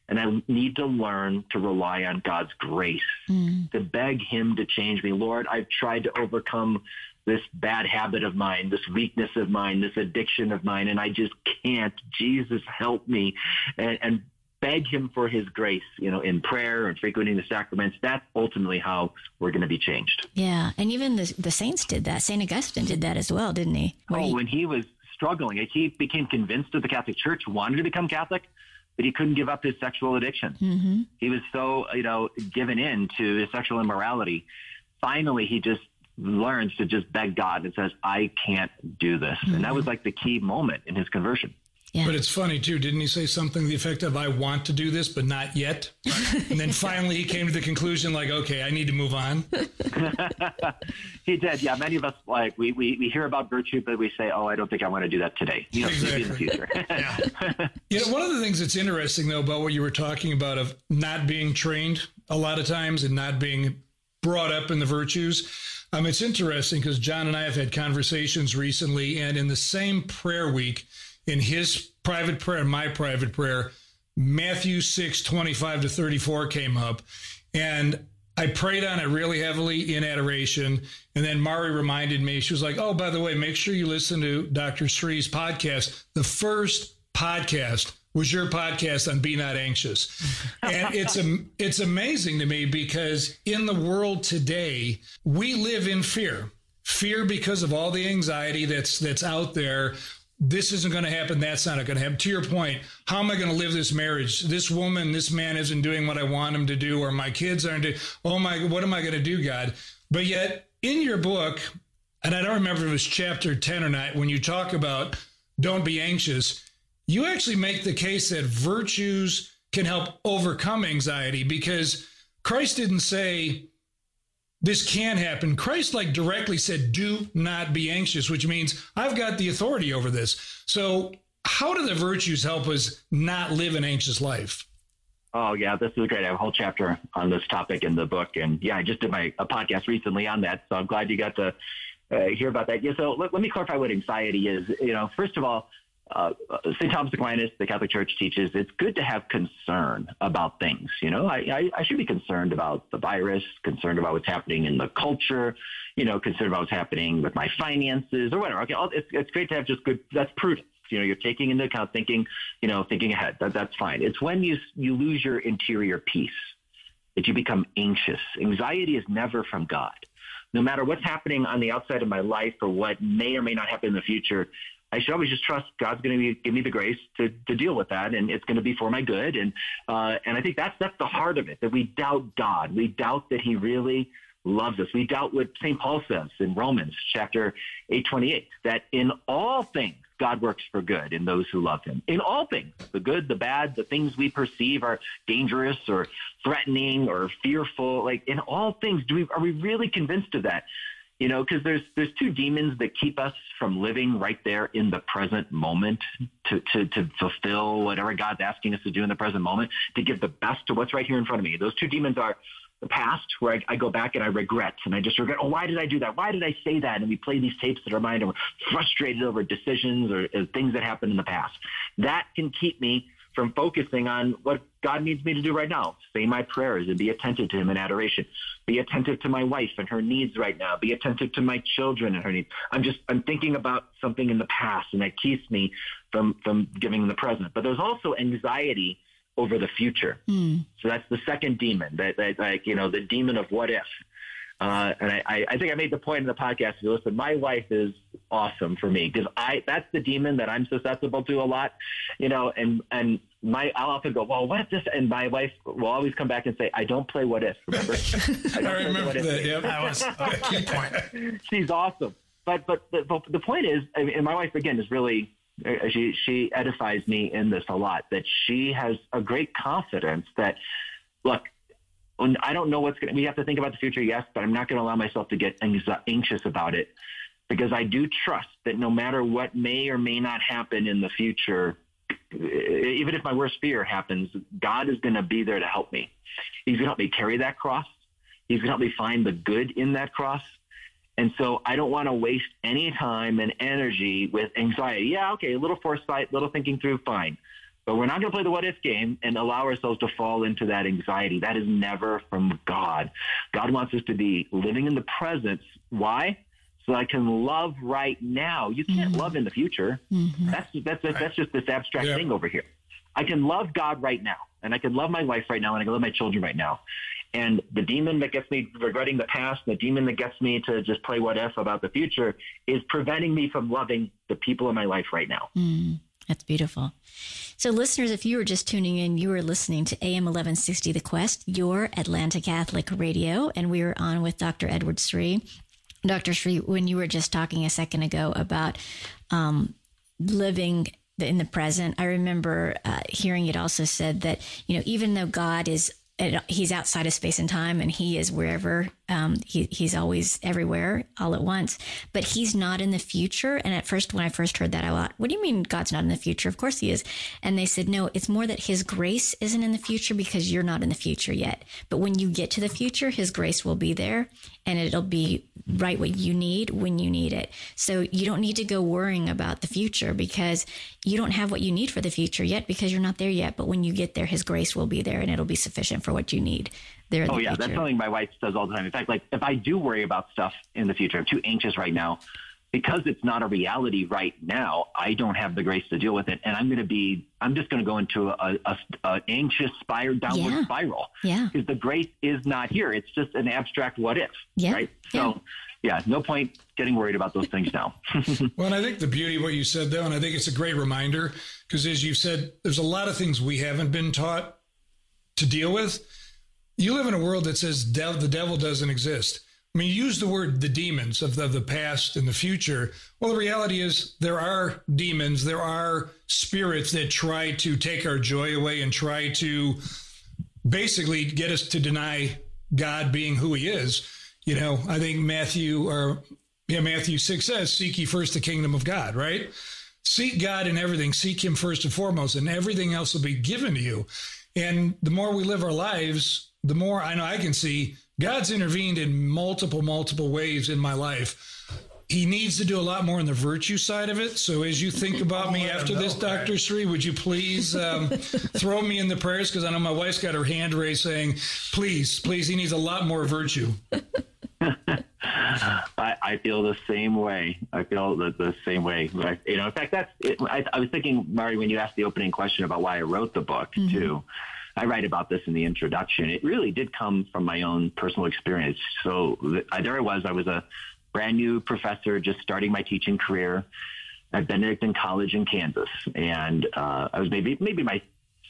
And I need to learn to rely on God's grace, mm. to beg Him to change me. Lord, I've tried to overcome this bad habit of mine, this weakness of mine, this addiction of mine, and I just can't. Jesus, help me. And, and beg him for his grace, you know, in prayer and frequenting the sacraments. That's ultimately how we're going to be changed. Yeah. And even the, the saints did that. St. Augustine did that as well, didn't he? Where oh, he- when he was struggling, he became convinced of the Catholic Church, wanted to become Catholic, but he couldn't give up his sexual addiction. Mhm. He was so, you know, given in to his sexual immorality. Finally, he just learns to just beg God and says, I can't do this. And that was like the key moment in his conversion. But it's funny too. Didn't he say something to the effect of "I want to do this, but not yet"? and then finally he came to the conclusion, like, "Okay, I need to move on." he did. Yeah. Many of us, like, we, we, we hear about virtue, but we say, oh, I don't think I want to do that today. You know, maybe in the future. You know, one of the things that's interesting though about what you were talking about of not being trained a lot of times and not being brought up in the virtues. Um, it's interesting because John and I have had conversations recently, and in the same prayer week, in his private prayer my private prayer, Matthew 6, 25 to 34 came up. And I prayed on it really heavily in adoration. And then Mari reminded me, she was like, Oh, by the way, make sure you listen to Dr. Sri's podcast. The first podcast was your podcast on Be Not Anxious. And it's it's amazing to me because in the world today, we live in fear. Fear because of all the anxiety that's that's out there. This isn't going to happen. That's not going to happen. To your point, how am I going to live this marriage? This woman, this man isn't doing what I want him to do, or my kids aren't doing. Oh my, what am I going to do, God? But yet, in your book, and I don't remember if it was chapter 10 or not, when you talk about don't be anxious, you actually make the case that virtues can help overcome anxiety because Christ didn't say this can happen. Christ like directly said, do not be anxious, which means I've got the authority over this. So how do the virtues help us not live an anxious life? Oh yeah, this is great. I have a whole chapter on this topic in the book, and yeah, I just did my a podcast recently on that. So I'm glad you got to uh, hear about that. Yeah. So let, let, me clarify what anxiety is. You know, first of all, uh, St. Thomas Aquinas, the Catholic Church teaches it's good to have concern about things. You know, I, I, I, should be concerned about the virus, concerned about what's happening in the culture, you know, concerned about what's happening with my finances or whatever. Okay, it's, it's great to have just good. That's prudence. You know, you're taking into account thinking, you know, thinking ahead. That, that's fine. It's when you you lose your interior peace that you become anxious. Anxiety is never from God. No matter what's happening on the outside of my life or what may or may not happen in the future, I should always just trust God's going to give me the grace to, to deal with that, and it's going to be for my good. And uh, and I think that's that's the heart of it that we doubt God, we doubt that He really loves us. We doubt what St. Paul says in Romans chapter eight twenty eight that in all things God works for good in those who love him. In all things, the good, the bad, the things we perceive are dangerous or threatening or fearful, like in all things, do we, are we really convinced of that? You know, because there's there's two demons that keep us from living right there in the present moment to, to to fulfill whatever God's asking us to do in the present moment, to give the best to what's right here in front of me. Those two demons are the past where I, I, go back and I regret and I just regret, oh, why did I do that? Why did I say that? And we play these tapes in our mind and we're frustrated over decisions or, or things that happened in the past. That can keep me from focusing on what God needs me to do right now. Say my prayers and be attentive to him in adoration. Be attentive to my wife and her needs right now. Be attentive to my children and her needs. I'm just, I'm thinking about something in the past and that keeps me from, from giving in the present. But there's also anxiety over the future. Mm. So that's the second demon, that, that, like you know the demon of what if. Uh, and I, I think I made the point in the podcast. If you listen, my wife is awesome for me because I that's the demon that I'm susceptible to a lot, you know. And and my I'll often go, well, what if this? And my wife will always come back and say, I don't play what if. Remember? I, I remember that. Yeah, that was a key point. She's awesome, but but the, the point is, I mean, and my wife again is really uh, she she edifies me in this a lot that she has a great confidence that look I don't know what's going to, we have to think about the future, yes, but I'm not going to allow myself to get anxious about it because I do trust that no matter what may or may not happen in the future, even if my worst fear happens, God is going to be there to help me. He's going to help me carry that cross. He's going to help me find the good in that cross. And so I don't want to waste any time and energy with anxiety. Yeah, okay, a little foresight, little thinking through, fine. But we're not going to play the what if game and allow ourselves to fall into that anxiety. That is never from God. God wants us to be living in the presence. Why? So I can love right now. You can't mm-hmm. love in the future. Mm-hmm. That's, that's, that's, that's just this abstract yeah. thing over here. I can love God right now, and I can love my wife right now, and I can love my children right now. And the demon that gets me regretting the past, the demon that gets me to just play what if about the future is preventing me from loving the people in my life right now. Mm, that's beautiful. So, listeners, if you were just tuning in, you were listening to AM 1160 The Quest, your Atlanta Catholic radio, and we were on with Dr. Edward Sri. Dr. Sri, when you were just talking a second ago about um, living in the present, I remember uh, hearing it also said that, you know, even though God is he's outside of space and time and he is wherever um, he, he's always everywhere all at once. But he's not in the future. And at first when i first heard that i thought what do you mean god's not in the future? Of course he is. And they said no it's more that his grace isn't in the future because you're not in the future yet. But when you get to the future his grace will be there and it'll be right what you need when you need it. So you don't need to go worrying about the future because you don't have what you need for the future yet because you're not there yet. But when you get there his grace will be there and it'll be sufficient for what you need there. oh the yeah, future. that's something my wife says all the time. In fact, like if I do worry about stuff in the future, I'm too anxious right now because it's not a reality right now. I don't have the grace to deal with it, and I'm going to be. I'm just going to go into a, a, a anxious spiral, downward yeah. spiral. Yeah, because the grace is not here. It's just an abstract what if. Yeah. Right. Yeah. So yeah, no point getting worried about those things now. well, and I think the beauty of what you said, though, and I think it's a great reminder because, as you said, there's a lot of things we haven't been taught to deal with you live in a world that says the devil doesn't exist. I mean, you use the word the demons of the, of the past and the future. Well, the reality is there are demons, there are spirits that try to take our joy away and try to basically get us to deny God being who he is. You know, I think Matthew or yeah, Matthew 6 says, seek ye first the kingdom of God, right? seek God in everything, seek Him first and foremost, and everything else will be given to you. And the more we live our lives, the more I know I can see God's intervened in multiple, multiple ways in my life. He needs to do a lot more on the virtue side of it. So, as you think about me after this, Dr. Sri, would you please um, throw me in the prayers? Because I know my wife's got her hand raised saying, please, please, he needs a lot more virtue. I, I, feel the same way. I feel the, the same way. I, you know, in fact, that's. It, I, I, was thinking, Mari, when you asked the opening question about why I wrote the book mm-hmm. too. I write about this in the introduction. It really did come from my own personal experience. So I, there I was. I was a brand new professor, just starting my teaching career at Benedictine College in Kansas, and uh, I was maybe maybe my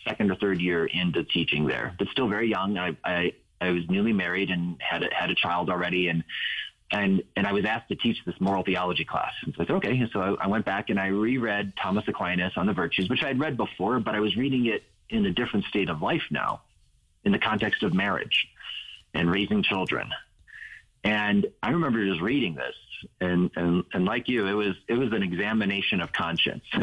second or third year into teaching there, but still very young. I, I I was newly married and had a, had a child already, and and and I was asked to teach this moral theology class. And so I said, okay. And so I, I went back and I reread Thomas Aquinas on the virtues, which I had read before, but I was reading it in a different state of life now, in the context of marriage and raising children. And I remember just reading this, and and and like you, it was it was an examination of conscience.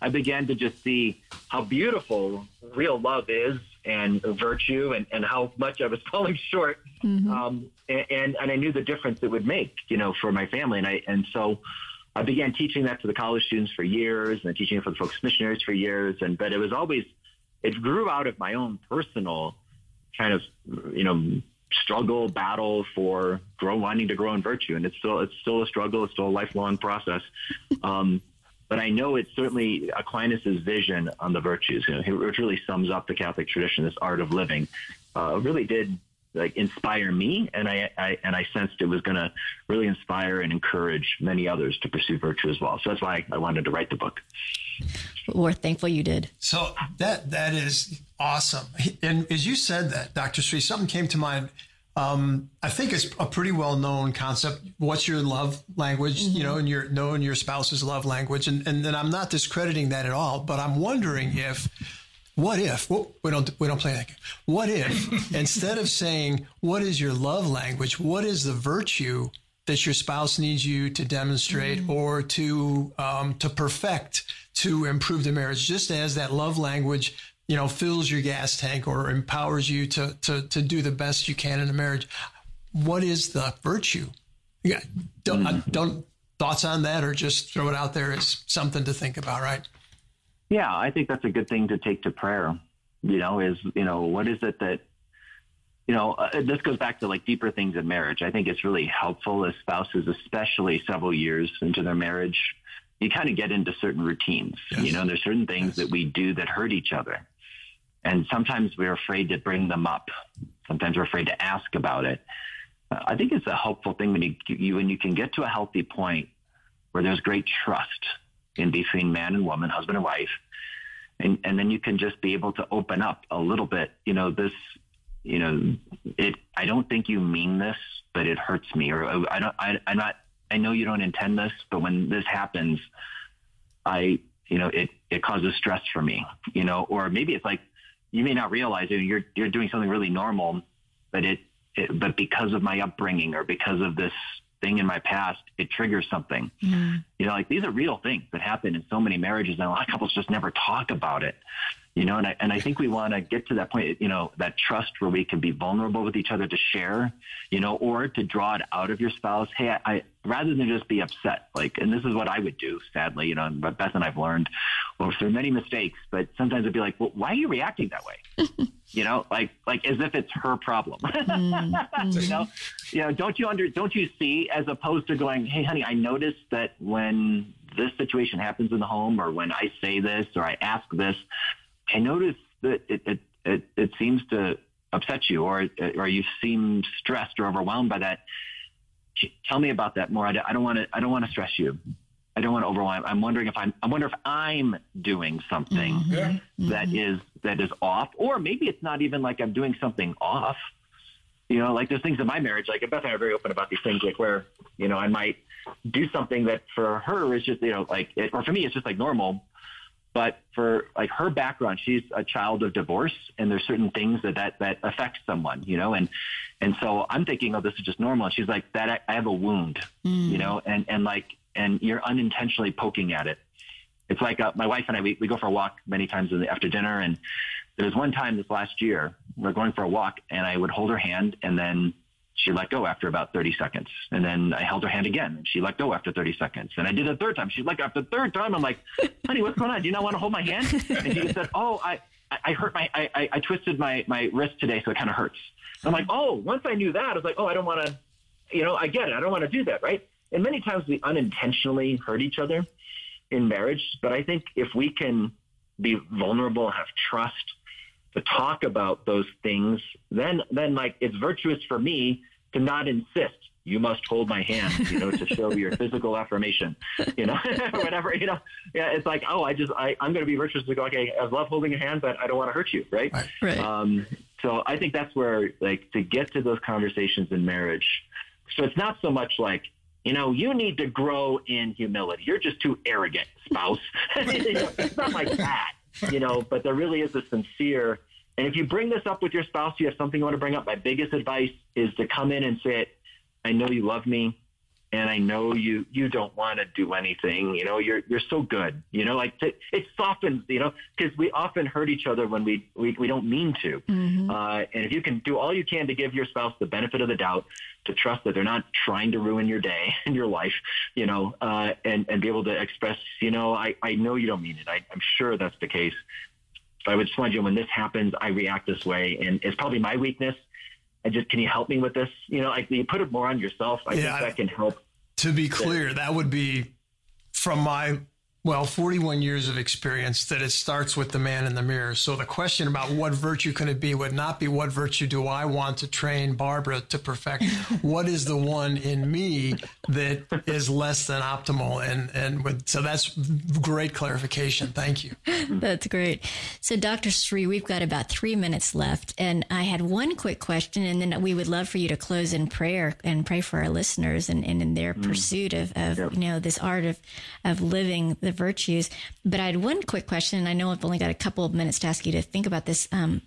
I began to just see how beautiful real love is and virtue and, and how much I was falling short. Mm-hmm. Um, and, and I knew the difference it would make, you know, for my family. And I, and so I began teaching that to the college students for years and teaching it for the FOCUS missionaries for years. And, but it was always, it grew out of my own personal kind of, you know, struggle, battle for grow, wanting to grow in virtue. And it's still, it's still a struggle. It's still a lifelong process. Um, but I know it's certainly Aquinas' vision on the virtues, you know, which really sums up the Catholic tradition, this art of living, uh, really did like inspire me, and I, I and I sensed it was going to really inspire and encourage many others to pursue virtue as well. So that's why I wanted to write the book. We're thankful you did. So that that is awesome. And as you said that, Dr. Sri, something came to mind. Um, I think it's a pretty well known concept. What's your love language? Mm-hmm. You know, and your knowing your spouse's love language. And and then I'm not discrediting that at all, but I'm wondering if what if well, we don't we don't play that game. What if instead of saying what is your love language, what is the virtue that your spouse needs you to demonstrate mm-hmm. or to um, to perfect to improve the marriage, just as that love language you know fills your gas tank or empowers you to to to do the best you can in a marriage. What is the virtue? Yeah, don't mm-hmm. don't thoughts on that, or just throw it out there as something to think about, right? Yeah, I think that's a good thing to take to prayer. You know, is, you know, what is it that, you know, uh, this goes back to like deeper things in marriage. I think it's really helpful as spouses, especially several years into their marriage, you kind of get into certain routines. Yes. You know, there's certain things yes. that we do that hurt each other. And sometimes we're afraid to bring them up. Sometimes we're afraid to ask about it. I think it's a helpful thing when you, you when you can get to a healthy point where there's great trust in between man and woman, husband and wife. And, and then you can just be able to open up a little bit. You know, this, you know, it, I don't think you mean this, but it hurts me or oh, I don't, I, I'm not, I know you don't intend this, but when this happens, I, you know, it, it causes stress for me, you know, or maybe it's like, you may not realize it. You're, you're doing something really normal, but it, it, but because of my upbringing or because of this thing in my past, it triggers something. Mm. You know, like these are real things that happen in so many marriages, and a lot of couples just never talk about it. You know, and I, and I think we want to get to that point, you know, that trust where we can be vulnerable with each other to share, you know, or to draw it out of your spouse. Hey, I, I rather than just be upset, like, and this is what I would do, sadly, you know, but Beth and I've learned, well, through many mistakes, but sometimes I'd be like, well, why are you reacting that way? you know, like, like as if it's her problem, mm-hmm. you know, you know, don't you under, don't you see as opposed to going, Hey, honey, I noticed that when this situation happens in the home or when I say this or I ask this, I notice that it, it, it, it seems to upset you or, or you seem stressed or overwhelmed by that. Tell me about that more. I don't want to, I don't want to stress you. I don't want to overwhelm. I'm wondering if I'm, I wonder if I'm doing something mm-hmm. that mm-hmm. is, that is off, or maybe it's not even like I'm doing something off. You know, like there's things in my marriage, like Beth and I are very open about these things, like where, you know, I might do something that for her is just, you know, like, it, or for me, it's just like normal. But for like her background, she's a child of divorce, and there's certain things that that that affect someone, you know. And and so I'm thinking, oh, this is just normal. And she's like, that I, I have a wound, mm. you know, and and like and you're unintentionally poking at it. It's like uh, my wife and I, we, we go for a walk many times the, after dinner. And there was one time this last year, we are going for a walk and I would hold her hand and then she let go after about 30 seconds. And then I held her hand again and she let go after 30 seconds. And I did a third time. She let go after the third time. I'm like, honey, what's going on? Do you not want to hold my hand? And she said, oh, I, I hurt my, I, I, I twisted my, my wrist today. So it kind of hurts. I'm like, oh, once I knew that, I was like, oh, I don't want to, you know, I get it. I don't want to do that. Right. And many times we unintentionally hurt each other in marriage. But I think if we can be vulnerable, have trust to talk about those things, then, then like it's virtuous for me to not insist you must hold my hand, you know, to show your physical affirmation, you know, whatever, you know, yeah, it's like, oh, I just, I, I'm going to be virtuous to go, okay, I love holding your hand, but I don't want to hurt you. Right. Right. Um, so I think that's where like to get to those conversations in marriage. So it's not so much like, you know, you need to grow in humility. You're just too arrogant, spouse. you know, it's not like that, you know, but there really is a sincere. And if you bring this up with your spouse, you have something you want to bring up. My biggest advice is to come in and say it. I know you love me and I know you you don't want to do anything. You know, you're you're so good. You know, like to, it softens. You know, because we often hurt each other when we we, we don't mean to. Mm-hmm. Uh, and if you can do all you can to give your spouse the benefit of the doubt, to trust that they're not trying to ruin your day and your life, you know, uh, and and be able to express, you know, I I know you don't mean it. I, I'm sure that's the case. But I would just want you when this happens, I react this way, and it's probably my weakness I just, can you help me with this? You know, like you put it more on yourself. I yeah, think that can help. To be clear, that would be from my well, 41 years of experience that it starts with the man in the mirror. So the question about what virtue can it be would not be what virtue do I want to train Barbara to perfect? what is the one in me that is less than optimal? And, and with, so that's great clarification. Thank you. That's great. So Dr. Sri, we've got about three minutes left. And I had one quick question and then we would love for you to close in prayer and pray for our listeners and, and in their mm. pursuit of, of yep. you know, this art of, of living the virtues. But I had one quick question, and I know I've only got a couple of minutes to ask you to think about this. Um,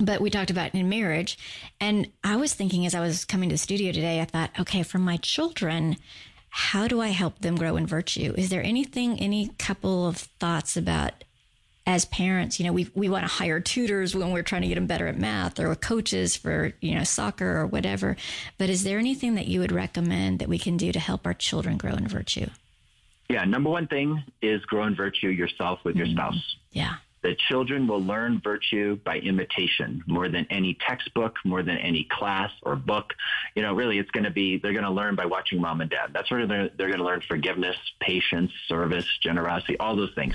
but we talked about in marriage. And I was thinking as I was coming to the studio today, I thought, okay, for my children, how do I help them grow in virtue? Is there anything, any couple of thoughts about as parents, you know, we, we want to hire tutors when we're trying to get them better at math or coaches for, you know, soccer or whatever. But is there anything that you would recommend that we can do to help our children grow in virtue? Yeah, number one thing is grow in virtue yourself with your mm-hmm. spouse. Yeah. The children will learn virtue by imitation more than any textbook, more than any class or book. You know, really, it's going to be, they're going to learn by watching mom and dad. That's where they're, they're going to learn forgiveness, patience, service, generosity, all those things.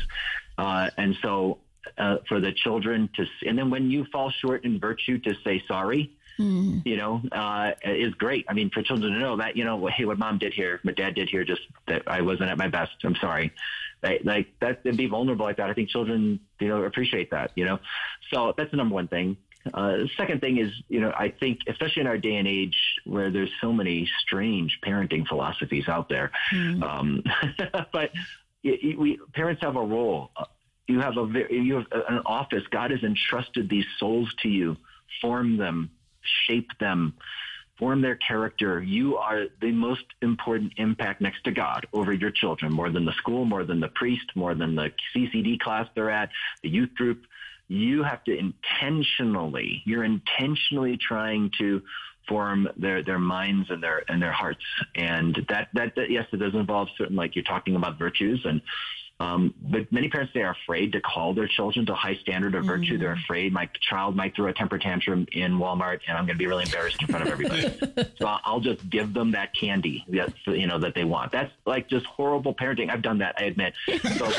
Uh, and so uh, for the children to, and then when you fall short in virtue, to say sorry mm. you know, uh, is great. I mean, for children to know that, you know, hey, what mom did here, what dad did here, just that I wasn't at my best. I'm sorry. Like, like that, and be vulnerable like that. I think children, you know, appreciate that, you know. So that's the number one thing. Uh, the second thing is, you know, I think, especially in our day and age where there's so many strange parenting philosophies out there, mm. um, but we parents have a role. You have a you have an office. God has entrusted these souls to you. Form them, shape them, form their character. You are the most important impact next to God over your children, more than the school, more than the priest, more than the CCD class they're at, the youth group. You have to intentionally, you're intentionally trying to form their, their minds and their, and their hearts. And that, that, that, yes, it does involve certain, like you're talking about virtues and, um, but many parents, they are afraid to call their children to a high standard of virtue. Mm. They're afraid my child might throw a temper tantrum in Walmart and I'm going to be really embarrassed in front of everybody. so I'll just give them that candy that, you know, that they want. That's like just horrible parenting. I've done that. I admit. So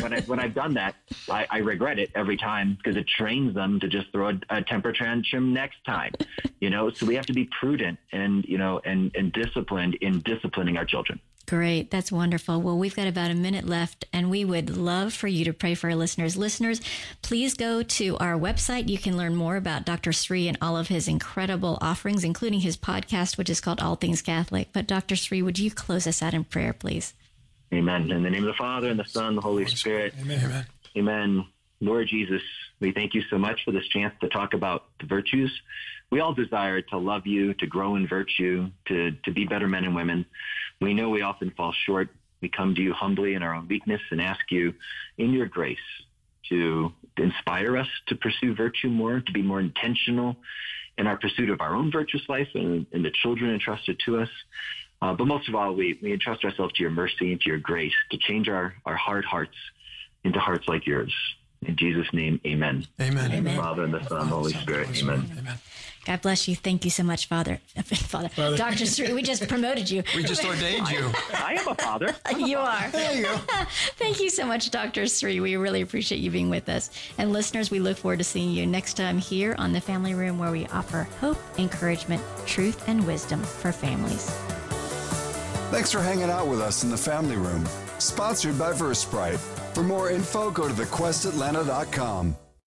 when, I, when I've done that, I, I regret it every time because it trains them to just throw a, a temper tantrum next time, you know, so we have to be prudent and, you know, and, and disciplined in disciplining our children. Great. That's wonderful. Well, we've got about a minute left, and we would love for you to pray for our listeners. Listeners, please go to our website. You can learn more about Dr. Sri and all of his incredible offerings, including his podcast, which is called All Things Catholic. But, Dr. Sri, would you close us out in prayer, please? Amen. In the name of the Father, and the Son, and the Holy Spirit. Amen. Amen. Amen. Lord Jesus, we thank you so much for this chance to talk about the virtues. We all desire to love you, to grow in virtue, to, to be better men and women. We know we often fall short. We come to you humbly in our own weakness and ask you in your grace to inspire us to pursue virtue more, to be more intentional in our pursuit of our own virtuous life and, and the children entrusted to us. Uh, but most of all, we, we entrust ourselves to your mercy and to your grace to change our, our hard hearts into hearts like yours. In Jesus' name, amen. Amen. amen. The Father and the Son and the Holy Spirit. Amen. amen. God bless you. Thank you so much, Father. Father. father. Dr. Sri, we just promoted you. We just ordained you. I am a father. you are. There you go. Thank you so much, Dr. Sri. We really appreciate you being with us. And listeners, we look forward to seeing you next time here on the Family Room where we offer hope, encouragement, truth, and wisdom for families. Thanks for hanging out with us in the Family Room. Sponsored by VerseBrite. For more info, go to thequestatlanta.com.